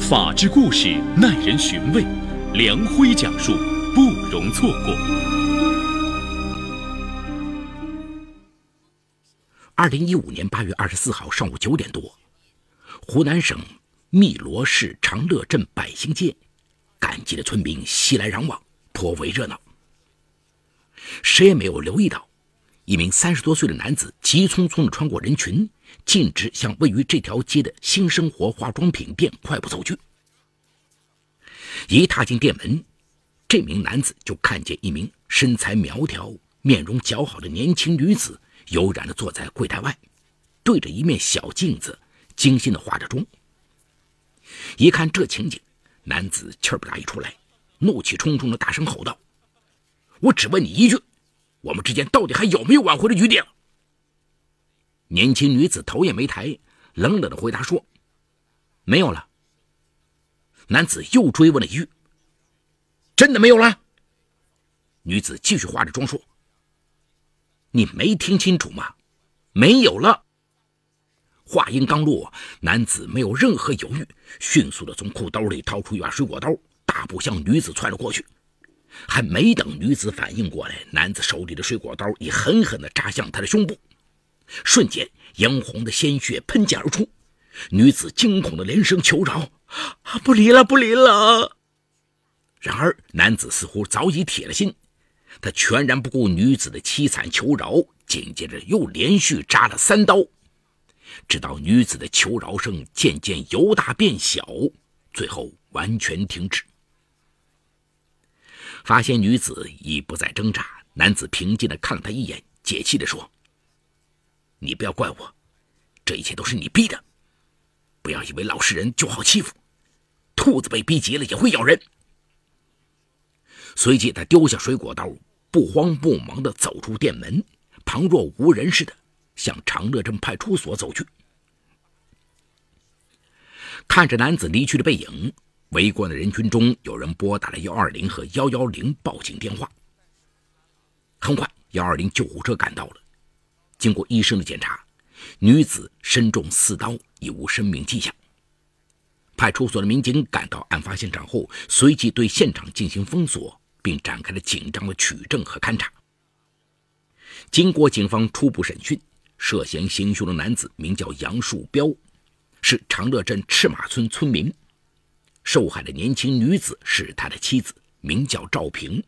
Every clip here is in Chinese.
法治故事耐人寻味，梁辉讲述不容错过。二零一五年八月二十四号上午九点多，湖南省汨罗市长乐镇百兴街，赶集的村民熙来攘往，颇为热闹。谁也没有留意到，一名三十多岁的男子急匆匆地穿过人群。径直向位于这条街的新生活化妆品店快步走去。一踏进店门，这名男子就看见一名身材苗条、面容姣好的年轻女子悠然地坐在柜台外，对着一面小镜子精心地化着妆。一看这情景，男子气不打一处来，怒气冲冲地大声吼道：“我只问你一句，我们之间到底还有没有挽回的余地了？”年轻女子头也没抬，冷冷的回答说：“没有了。”男子又追问了一句：“真的没有了？”女子继续化着妆说：“你没听清楚吗？没有了。”话音刚落，男子没有任何犹豫，迅速的从裤兜里掏出一把水果刀，大步向女子窜了过去。还没等女子反应过来，男子手里的水果刀已狠狠地扎向她的胸部。瞬间，殷红的鲜血喷溅而出，女子惊恐的连声求饶：“啊，不离了，不离了！”然而，男子似乎早已铁了心，他全然不顾女子的凄惨求饶，紧接着又连续扎了三刀，直到女子的求饶声渐渐由大变小，最后完全停止。发现女子已不再挣扎，男子平静的看了她一眼，解气的说。你不要怪我，这一切都是你逼的。不要以为老实人就好欺负，兔子被逼急了也会咬人。随即，他丢下水果刀，不慌不忙地走出店门，旁若无人似的向长乐镇派出所走去。看着男子离去的背影，围观的人群中有人拨打了幺二零和幺幺零报警电话。很快，幺二零救护车赶到了。经过医生的检查，女子身中四刀，已无生命迹象。派出所的民警赶到案发现场后，随即对现场进行封锁，并展开了紧张的取证和勘查。经过警方初步审讯，涉嫌行凶的男子名叫杨树彪，是长乐镇赤马村村民；受害的年轻女子是他的妻子，名叫赵平。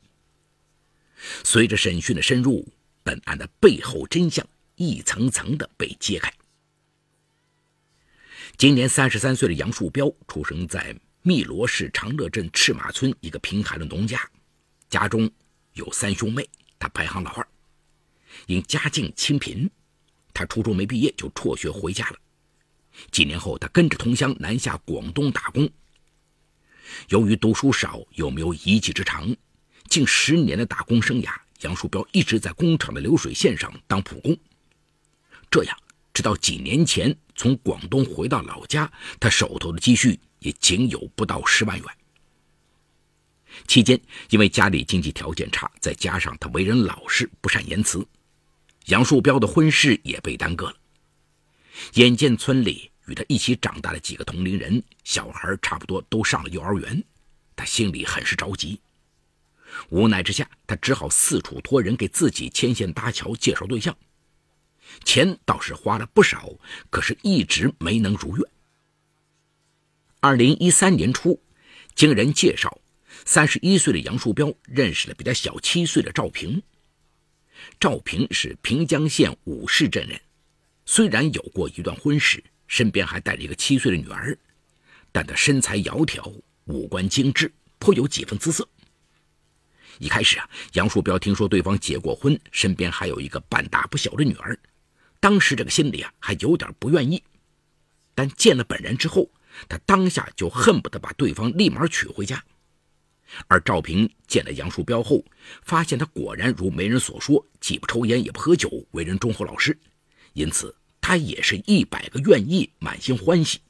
随着审讯的深入，本案的背后真相。一层层的被揭开。今年三十三岁的杨树标出生在汨罗市长乐镇赤马村一个贫寒的农家，家中有三兄妹，他排行老二。因家境清贫，他初中没毕业就辍学回家了。几年后，他跟着同乡南下广东打工。由于读书少，又没有一技之长，近十年的打工生涯，杨树标一直在工厂的流水线上当普工。这样，直到几年前从广东回到老家，他手头的积蓄也仅有不到十万元。期间，因为家里经济条件差，再加上他为人老实不善言辞，杨树标的婚事也被耽搁了。眼见村里与他一起长大的几个同龄人小孩差不多都上了幼儿园，他心里很是着急。无奈之下，他只好四处托人给自己牵线搭桥，介绍对象。钱倒是花了不少，可是一直没能如愿。二零一三年初，经人介绍，三十一岁的杨树彪认识了比他小七岁的赵平。赵平是平江县武市镇人，虽然有过一段婚史，身边还带着一个七岁的女儿，但他身材窈窕，五官精致，颇有几分姿色。一开始啊，杨树标听说对方结过婚，身边还有一个半大不小的女儿。当时这个心里啊，还有点不愿意，但见了本人之后，他当下就恨不得把对方立马娶回家。而赵平见了杨树标后，发现他果然如媒人所说，既不抽烟也不喝酒，为人忠厚老实，因此他也是一百个愿意，满心欢喜。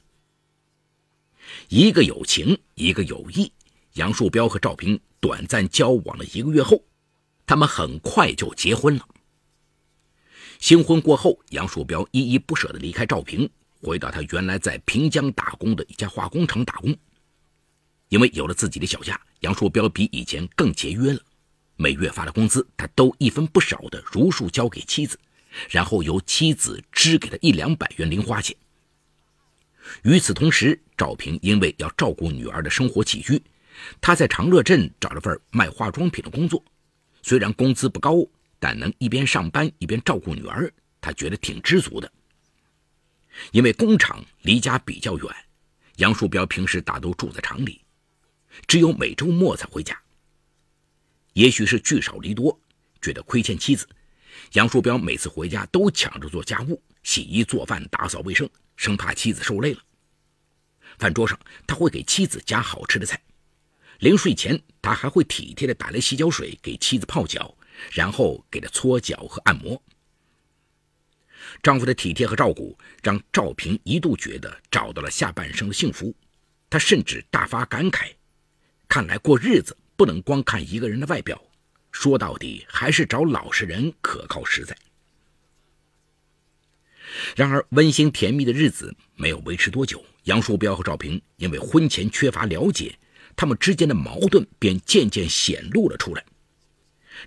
一个有情，一个有意，杨树标和赵平短暂交往了一个月后，他们很快就结婚了。新婚过后，杨树标依依不舍地离开赵平，回到他原来在平江打工的一家化工厂打工。因为有了自己的小家，杨树标比以前更节约了。每月发的工资，他都一分不少的如数交给妻子，然后由妻子支给他一两百元零花钱。与此同时，赵平因为要照顾女儿的生活起居，他在长乐镇找了份卖化妆品的工作。虽然工资不高，但能一边上班一边照顾女儿，他觉得挺知足的。因为工厂离家比较远，杨树标平时大都住在厂里，只有每周末才回家。也许是聚少离多，觉得亏欠妻子，杨树标每次回家都抢着做家务，洗衣做饭、打扫卫生，生怕妻子受累了。饭桌上他会给妻子夹好吃的菜，临睡前他还会体贴地打来洗脚水给妻子泡脚，然后给她搓脚和按摩。丈夫的体贴和照顾让赵平一度觉得找到了下半生的幸福，他甚至大发感慨：看来过日子。不能光看一个人的外表，说到底还是找老实人可靠实在。然而，温馨甜蜜的日子没有维持多久，杨树标和赵平因为婚前缺乏了解，他们之间的矛盾便渐渐显露了出来。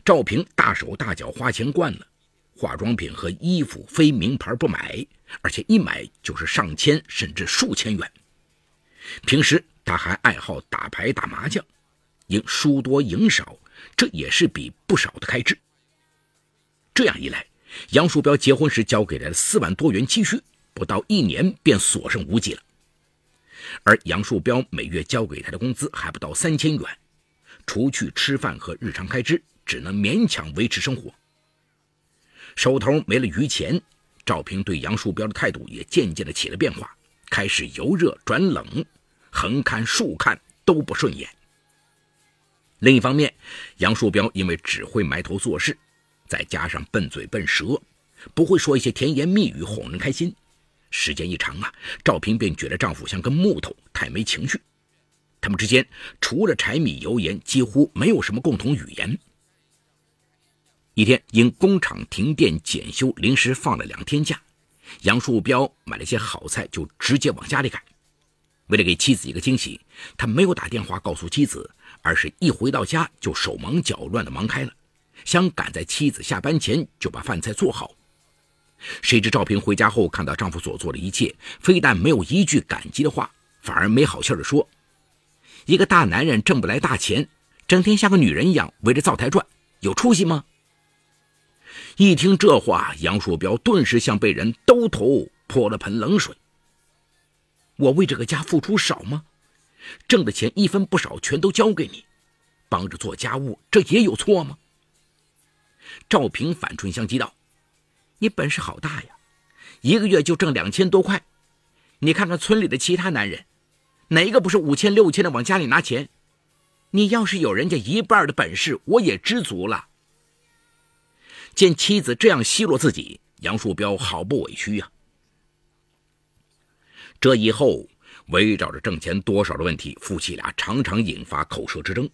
赵平大手大脚花钱惯了，化妆品和衣服非名牌不买，而且一买就是上千甚至数千元。平时他还爱好打牌打麻将。赢输多赢少，这也是笔不少的开支。这样一来，杨树标结婚时交给的四万多元积蓄，不到一年便所剩无几了。而杨树标每月交给他的工资还不到三千元，除去吃饭和日常开支，只能勉强维持生活。手头没了余钱，赵平对杨树标的态度也渐渐的起了变化，开始由热转冷，横看竖看都不顺眼。另一方面，杨树标因为只会埋头做事，再加上笨嘴笨舌，不会说一些甜言蜜语哄人开心。时间一长啊，赵平便觉得丈夫像根木头，太没情绪。他们之间除了柴米油盐，几乎没有什么共同语言。一天，因工厂停电检修，临时放了两天假，杨树标买了些好菜，就直接往家里赶。为了给妻子一个惊喜，他没有打电话告诉妻子。而是一回到家就手忙脚乱的忙开了，想赶在妻子下班前就把饭菜做好。谁知赵平回家后看到丈夫所做的一切，非但没有一句感激的话，反而没好气的说：“一个大男人挣不来大钱，整天像个女人一样围着灶台转，有出息吗？”一听这话，杨树标顿时像被人兜头泼了盆冷水。我为这个家付出少吗？挣的钱一分不少，全都交给你，帮着做家务，这也有错吗？赵平反唇相讥道：“你本事好大呀，一个月就挣两千多块。你看看村里的其他男人，哪一个不是五千六千的往家里拿钱？你要是有人家一半的本事，我也知足了。”见妻子这样奚落自己，杨树标好不委屈呀。这以后。围绕着挣钱多少的问题，夫妻俩常常引发口舌之争。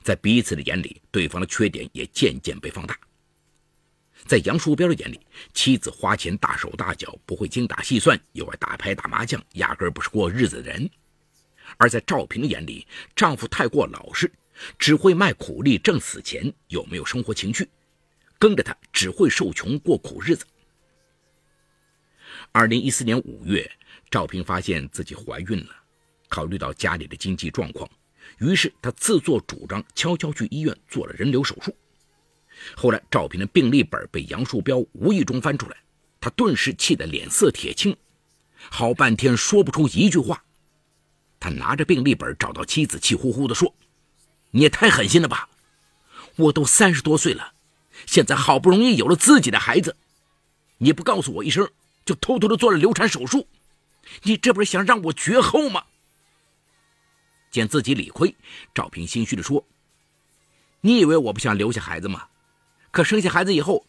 在彼此的眼里，对方的缺点也渐渐被放大。在杨树标的眼里，妻子花钱大手大脚，不会精打细算，又爱打牌打麻将，压根不是过日子的人；而在赵平的眼里，丈夫太过老实，只会卖苦力挣死钱，又没有生活情趣，跟着他只会受穷过苦日子。二零一四年五月。赵平发现自己怀孕了，考虑到家里的经济状况，于是他自作主张，悄悄去医院做了人流手术。后来，赵平的病历本被杨树标无意中翻出来，他顿时气得脸色铁青，好半天说不出一句话。他拿着病历本找到妻子，气呼呼地说：“你也太狠心了吧！我都三十多岁了，现在好不容易有了自己的孩子，你不告诉我一声，就偷偷的做了流产手术。”你这不是想让我绝后吗？见自己理亏，赵平心虚的说：“你以为我不想留下孩子吗？可生下孩子以后，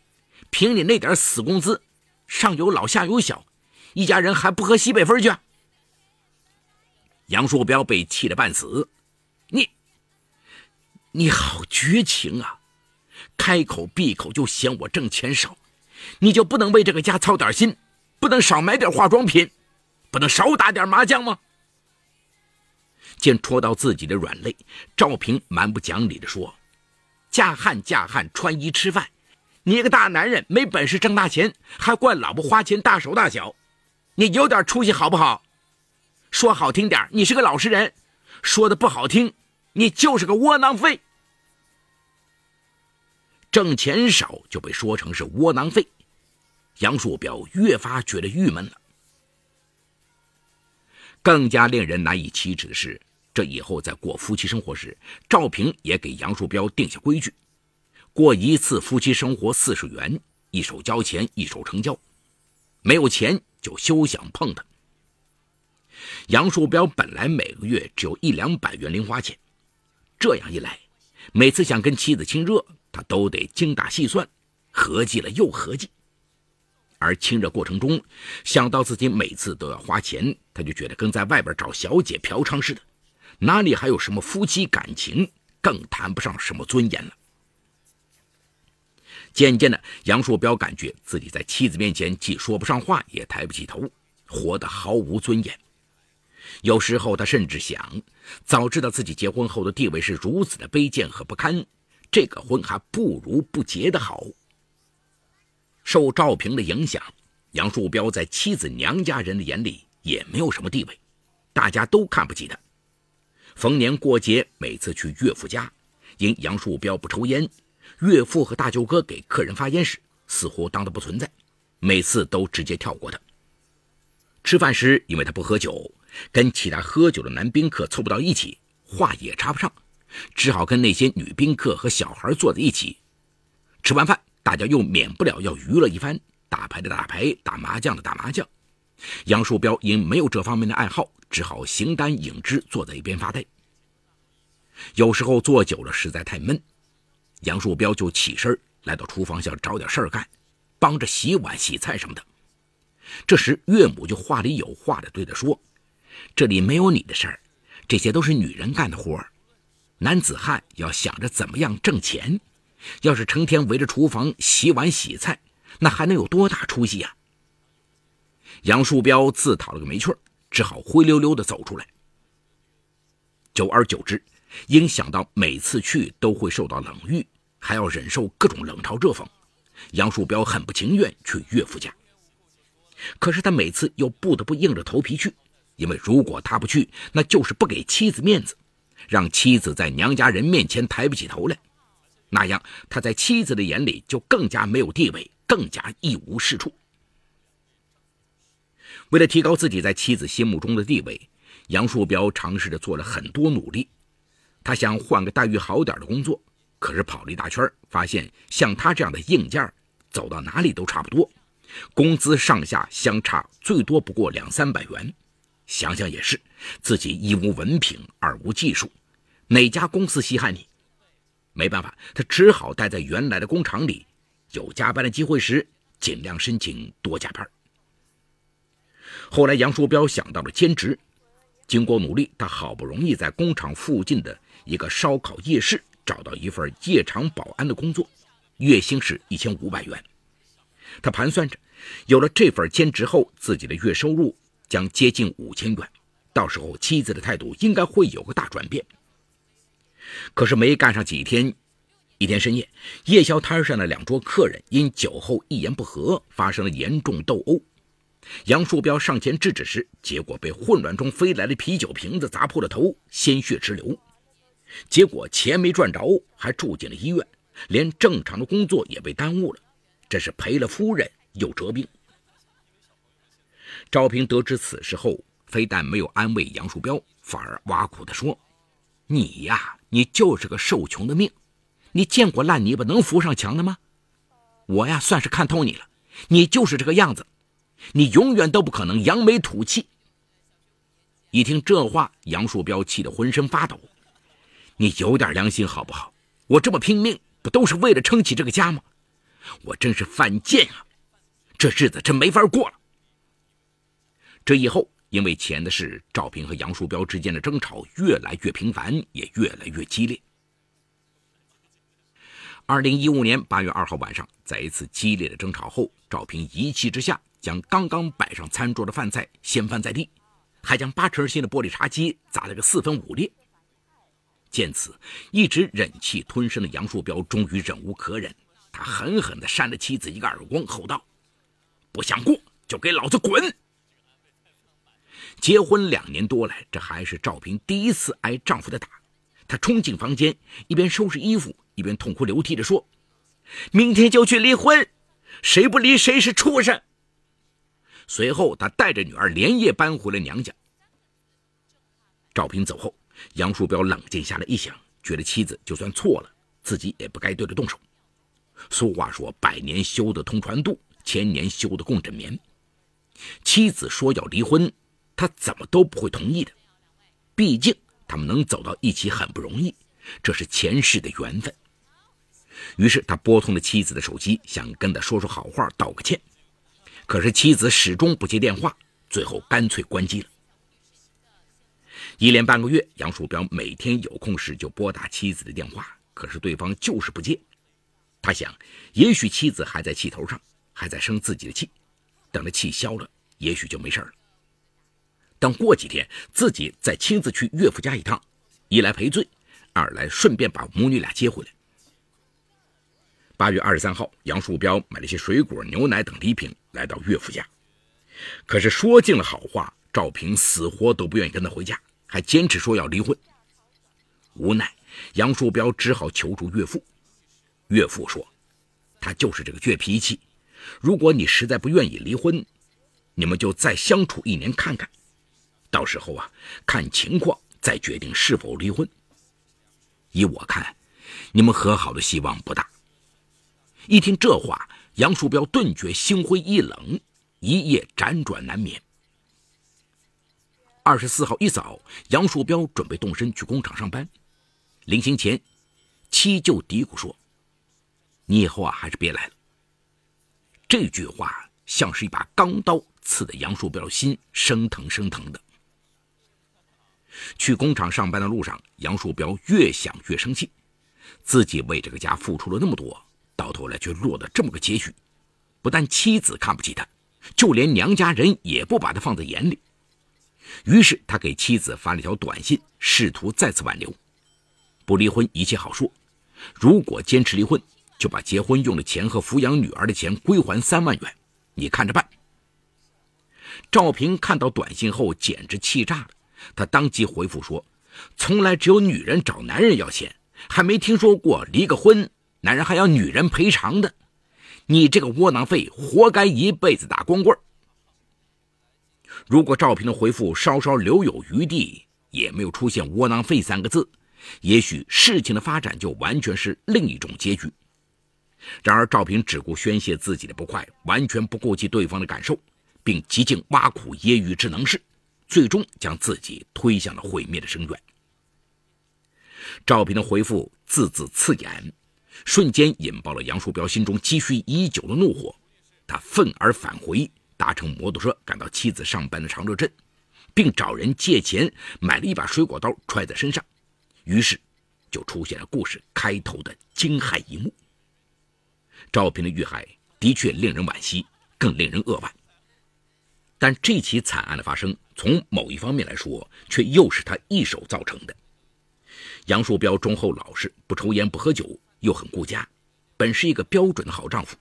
凭你那点死工资，上有老下有小，一家人还不喝西北风去？”杨树彪被气得半死，你，你好绝情啊！开口闭口就嫌我挣钱少，你就不能为这个家操点心，不能少买点化妆品？不能少打点麻将吗？见戳到自己的软肋，赵平蛮不讲理地说：“嫁汉嫁汉，穿衣吃饭，你一个大男人没本事挣大钱，还怪老婆花钱大手大脚，你有点出息好不好？说好听点，你是个老实人；说的不好听，你就是个窝囊废。挣钱少就被说成是窝囊废，杨树标越发觉得郁闷了。更加令人难以启齿的是，这以后在过夫妻生活时，赵平也给杨树标定下规矩：过一次夫妻生活四十元，一手交钱，一手成交，没有钱就休想碰他。杨树标本来每个月只有一两百元零花钱，这样一来，每次想跟妻子亲热，他都得精打细算，合计了又合计。而亲热过程中，想到自己每次都要花钱，他就觉得跟在外边找小姐嫖娼似的，哪里还有什么夫妻感情，更谈不上什么尊严了。渐渐的，杨树标感觉自己在妻子面前既说不上话，也抬不起头，活得毫无尊严。有时候，他甚至想，早知道自己结婚后的地位是如此的卑贱和不堪，这个婚还不如不结的好。受赵平的影响，杨树标在妻子娘家人的眼里也没有什么地位，大家都看不起他。逢年过节，每次去岳父家，因杨树标不抽烟，岳父和大舅哥给客人发烟时，似乎当他不存在，每次都直接跳过他。吃饭时，因为他不喝酒，跟其他喝酒的男宾客凑不到一起，话也插不上，只好跟那些女宾客和小孩坐在一起。吃完饭。大家又免不了要娱乐一番，打牌的打牌，打麻将的打麻将。杨树标因没有这方面的爱好，只好形单影只坐在一边发呆。有时候坐久了实在太闷，杨树标就起身来到厨房想找点事儿干，帮着洗碗、洗菜什么的。这时岳母就话里有话的对他说：“这里没有你的事儿，这些都是女人干的活儿，男子汉要想着怎么样挣钱。”要是成天围着厨房洗碗洗菜，那还能有多大出息呀？杨树标自讨了个没趣只好灰溜溜地走出来。久而久之，因想到每次去都会受到冷遇，还要忍受各种冷嘲热讽，杨树标很不情愿去岳父家。可是他每次又不得不硬着头皮去，因为如果他不去，那就是不给妻子面子，让妻子在娘家人面前抬不起头来。那样，他在妻子的眼里就更加没有地位，更加一无是处。为了提高自己在妻子心目中的地位，杨树标尝试着做了很多努力。他想换个待遇好点的工作，可是跑了一大圈，发现像他这样的硬件，走到哪里都差不多，工资上下相差最多不过两三百元。想想也是，自己一无文凭，二无技术，哪家公司稀罕你？没办法，他只好待在原来的工厂里，有加班的机会时，尽量申请多加班。后来，杨树彪想到了兼职，经过努力，他好不容易在工厂附近的一个烧烤夜市找到一份夜场保安的工作，月薪是一千五百元。他盘算着，有了这份兼职后，自己的月收入将接近五千元，到时候妻子的态度应该会有个大转变。可是没干上几天，一天深夜，夜宵摊上的两桌客人因酒后一言不合发生了严重斗殴。杨树标上前制止时，结果被混乱中飞来的啤酒瓶子砸破了头，鲜血直流。结果钱没赚着，还住进了医院，连正常的工作也被耽误了，这是赔了夫人又折兵。赵平得知此事后，非但没有安慰杨树标，反而挖苦地说：“你呀。”你就是个受穷的命，你见过烂泥巴能扶上墙的吗？我呀，算是看透你了，你就是这个样子，你永远都不可能扬眉吐气。一听这话，杨树标气得浑身发抖。你有点良心好不好？我这么拼命，不都是为了撑起这个家吗？我真是犯贱啊！这日子真没法过了。这以后。因为钱的事，赵平和杨树标之间的争吵越来越频繁，也越来越激烈。二零一五年八月二号晚上，在一次激烈的争吵后，赵平一气之下将刚刚摆上餐桌的饭菜掀翻在地，还将八成新的玻璃茶几砸了个四分五裂。见此，一直忍气吞声的杨树标终于忍无可忍，他狠狠地扇了妻子一个耳光，吼道：“不想过就给老子滚！”结婚两年多来，这还是赵平第一次挨丈夫的打。她冲进房间，一边收拾衣服，一边痛哭流涕地说：“明天就去离婚，谁不离谁是畜生。”随后，她带着女儿连夜搬回了娘家。赵平走后，杨树彪冷静下来一想，觉得妻子就算错了，自己也不该对她动手。俗话说：“百年修得同船渡，千年修得共枕眠。”妻子说要离婚。他怎么都不会同意的，毕竟他们能走到一起很不容易，这是前世的缘分。于是他拨通了妻子的手机，想跟她说说好话，道个歉。可是妻子始终不接电话，最后干脆关机了。一连半个月，杨树彪每天有空时就拨打妻子的电话，可是对方就是不接。他想，也许妻子还在气头上，还在生自己的气，等着气消了，也许就没事了。等过几天，自己再亲自去岳父家一趟，一来赔罪，二来顺便把母女俩接回来。八月二十三号，杨树标买了些水果、牛奶等礼品来到岳父家，可是说尽了好话，赵平死活都不愿意跟他回家，还坚持说要离婚。无奈，杨树标只好求助岳父。岳父说：“他就是这个倔脾气，如果你实在不愿意离婚，你们就再相处一年看看。”到时候啊，看情况再决定是否离婚。依我看，你们和好的希望不大。一听这话，杨树标顿觉心灰意冷，一夜辗转难眠。二十四号一早，杨树标准备动身去工厂上班。临行前，妻就嘀咕说：“你以后啊，还是别来了。”这句话像是一把钢刀，刺得杨树标心生疼生疼的。去工厂上班的路上，杨树标越想越生气，自己为这个家付出了那么多，到头来却落得这么个结局。不但妻子看不起他，就连娘家人也不把他放在眼里。于是他给妻子发了条短信，试图再次挽留。不离婚一切好说，如果坚持离婚，就把结婚用的钱和抚养女儿的钱归还三万元，你看着办。赵平看到短信后，简直气炸了。他当即回复说：“从来只有女人找男人要钱，还没听说过离个婚男人还要女人赔偿的。你这个窝囊废，活该一辈子打光棍。”如果赵平的回复稍稍留有余地，也没有出现“窝囊废”三个字，也许事情的发展就完全是另一种结局。然而，赵平只顾宣泄自己的不快，完全不顾及对方的感受，并极尽挖苦揶揄之能事。最终将自己推向了毁灭的深渊。赵平的回复字字刺眼，瞬间引爆了杨树彪心中积蓄已久的怒火。他愤而返回，搭乘摩托车赶到妻子上班的长乐镇，并找人借钱买了一把水果刀揣在身上。于是，就出现了故事开头的惊骇一幕。赵平的遇害的确令人惋惜，更令人扼腕。但这起惨案的发生，从某一方面来说，却又是他一手造成的。杨树标忠厚老实，不抽烟不喝酒，又很顾家，本是一个标准的好丈夫。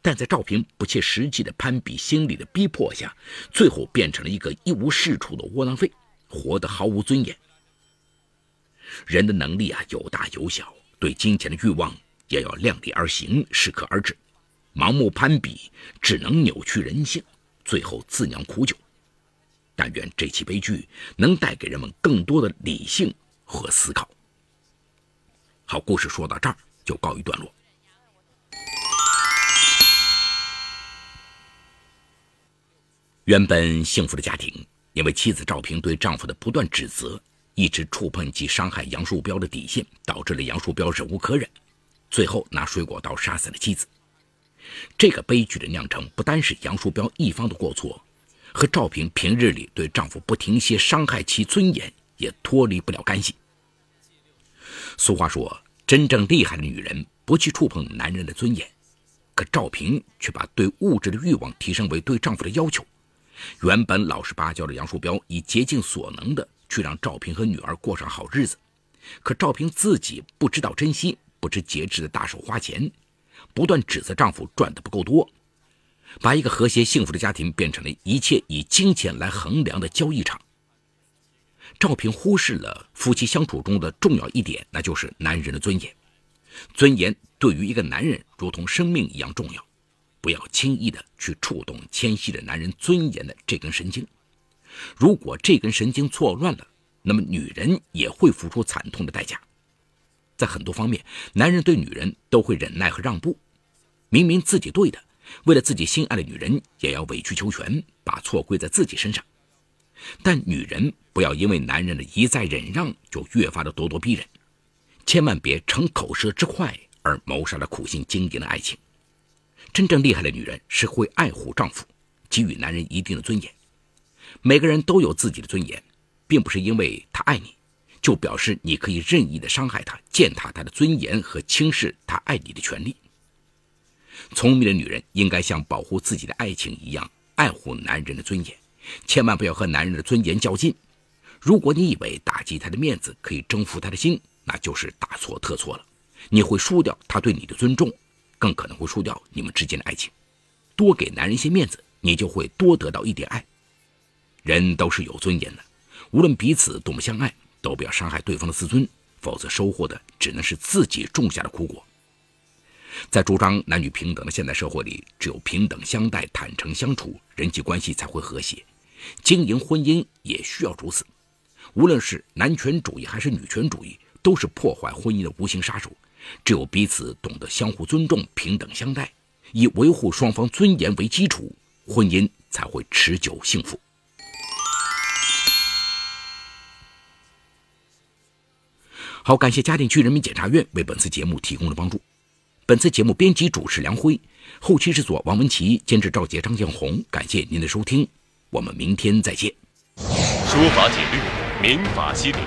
但在赵平不切实际的攀比心理的逼迫下，最后变成了一个一无是处的窝囊废，活得毫无尊严。人的能力啊，有大有小，对金钱的欲望也要量力而行，适可而止。盲目攀比，只能扭曲人性。最后自酿苦酒，但愿这起悲剧能带给人们更多的理性和思考。好，故事说到这儿就告一段落。原本幸福的家庭，因为妻子赵平对丈夫的不断指责，一直触碰及伤害杨树标的底线，导致了杨树标忍无可忍，最后拿水果刀杀死了妻子。这个悲剧的酿成，不单是杨树标一方的过错，和赵平平日里对丈夫不停歇伤害其尊严也脱离不了干系。俗话说，真正厉害的女人不去触碰男人的尊严，可赵平却把对物质的欲望提升为对丈夫的要求，原本老实巴交的杨树标，已竭尽所能的去让赵平和女儿过上好日子，可赵平自己不知道珍惜，不知节制的大手花钱，不断指责丈夫赚的不够多，把一个和谐幸福的家庭变成了一切以金钱来衡量的交易场。赵平忽视了夫妻相处中的重要一点，那就是男人的尊严。尊严对于一个男人如同生命一样重要，不要轻易的去触动纤细的男人尊严的这根神经。如果这根神经错乱了，那么女人也会付出惨痛的代价。在很多方面，男人对女人都会忍耐和让步，明明自己对的，为了自己心爱的女人，也要委曲求全，把错归在自己身上。但女人不要因为男人的一再忍让，就越发的咄咄逼人，千万别逞口舌之快而谋杀了苦心经营的爱情。真正厉害的女人是会爱护丈夫，给予男人一定的尊严。每个人都有自己的尊严，并不是因为他爱你，就表示你可以任意的伤害他、践踏他的尊严和轻视他爱你的权利。聪明的女人应该像保护自己的爱情一样，爱护男人的尊严。千万不要和男人的尊严较劲。如果你以为打击他的面子可以征服他的心，那就是大错特错了。你会输掉他对你的尊重，更可能会输掉你们之间的爱情。多给男人一些面子，你就会多得到一点爱。人都是有尊严的，无论彼此多么相爱，都不要伤害对方的自尊，否则收获的只能是自己种下的苦果。在主张男女平等的现代社会里，只有平等相待、坦诚相处，人际关系才会和谐。经营婚姻也需要如此，无论是男权主义还是女权主义，都是破坏婚姻的无形杀手。只有彼此懂得相互尊重、平等相待，以维护双方尊严为基础，婚姻才会持久幸福。好，感谢嘉定区人民检察院为本次节目提供的帮助。本次节目编辑主持梁辉，后期制作王文琪，监制赵杰、张建红。感谢您的收听。我们明天再见。说法解律，民法析理，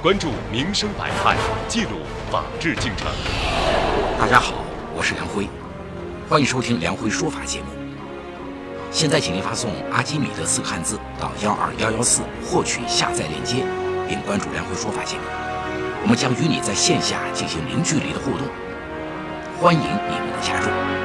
关注民生百态，记录法治进程。大家好，我是梁辉，欢迎收听梁辉说法节目。现在，请您发送“阿基米德”四个汉字到幺二幺幺四，获取下载链接，并关注梁辉说法节目。我们将与你在线下进行零距离的互动，欢迎你们的加入。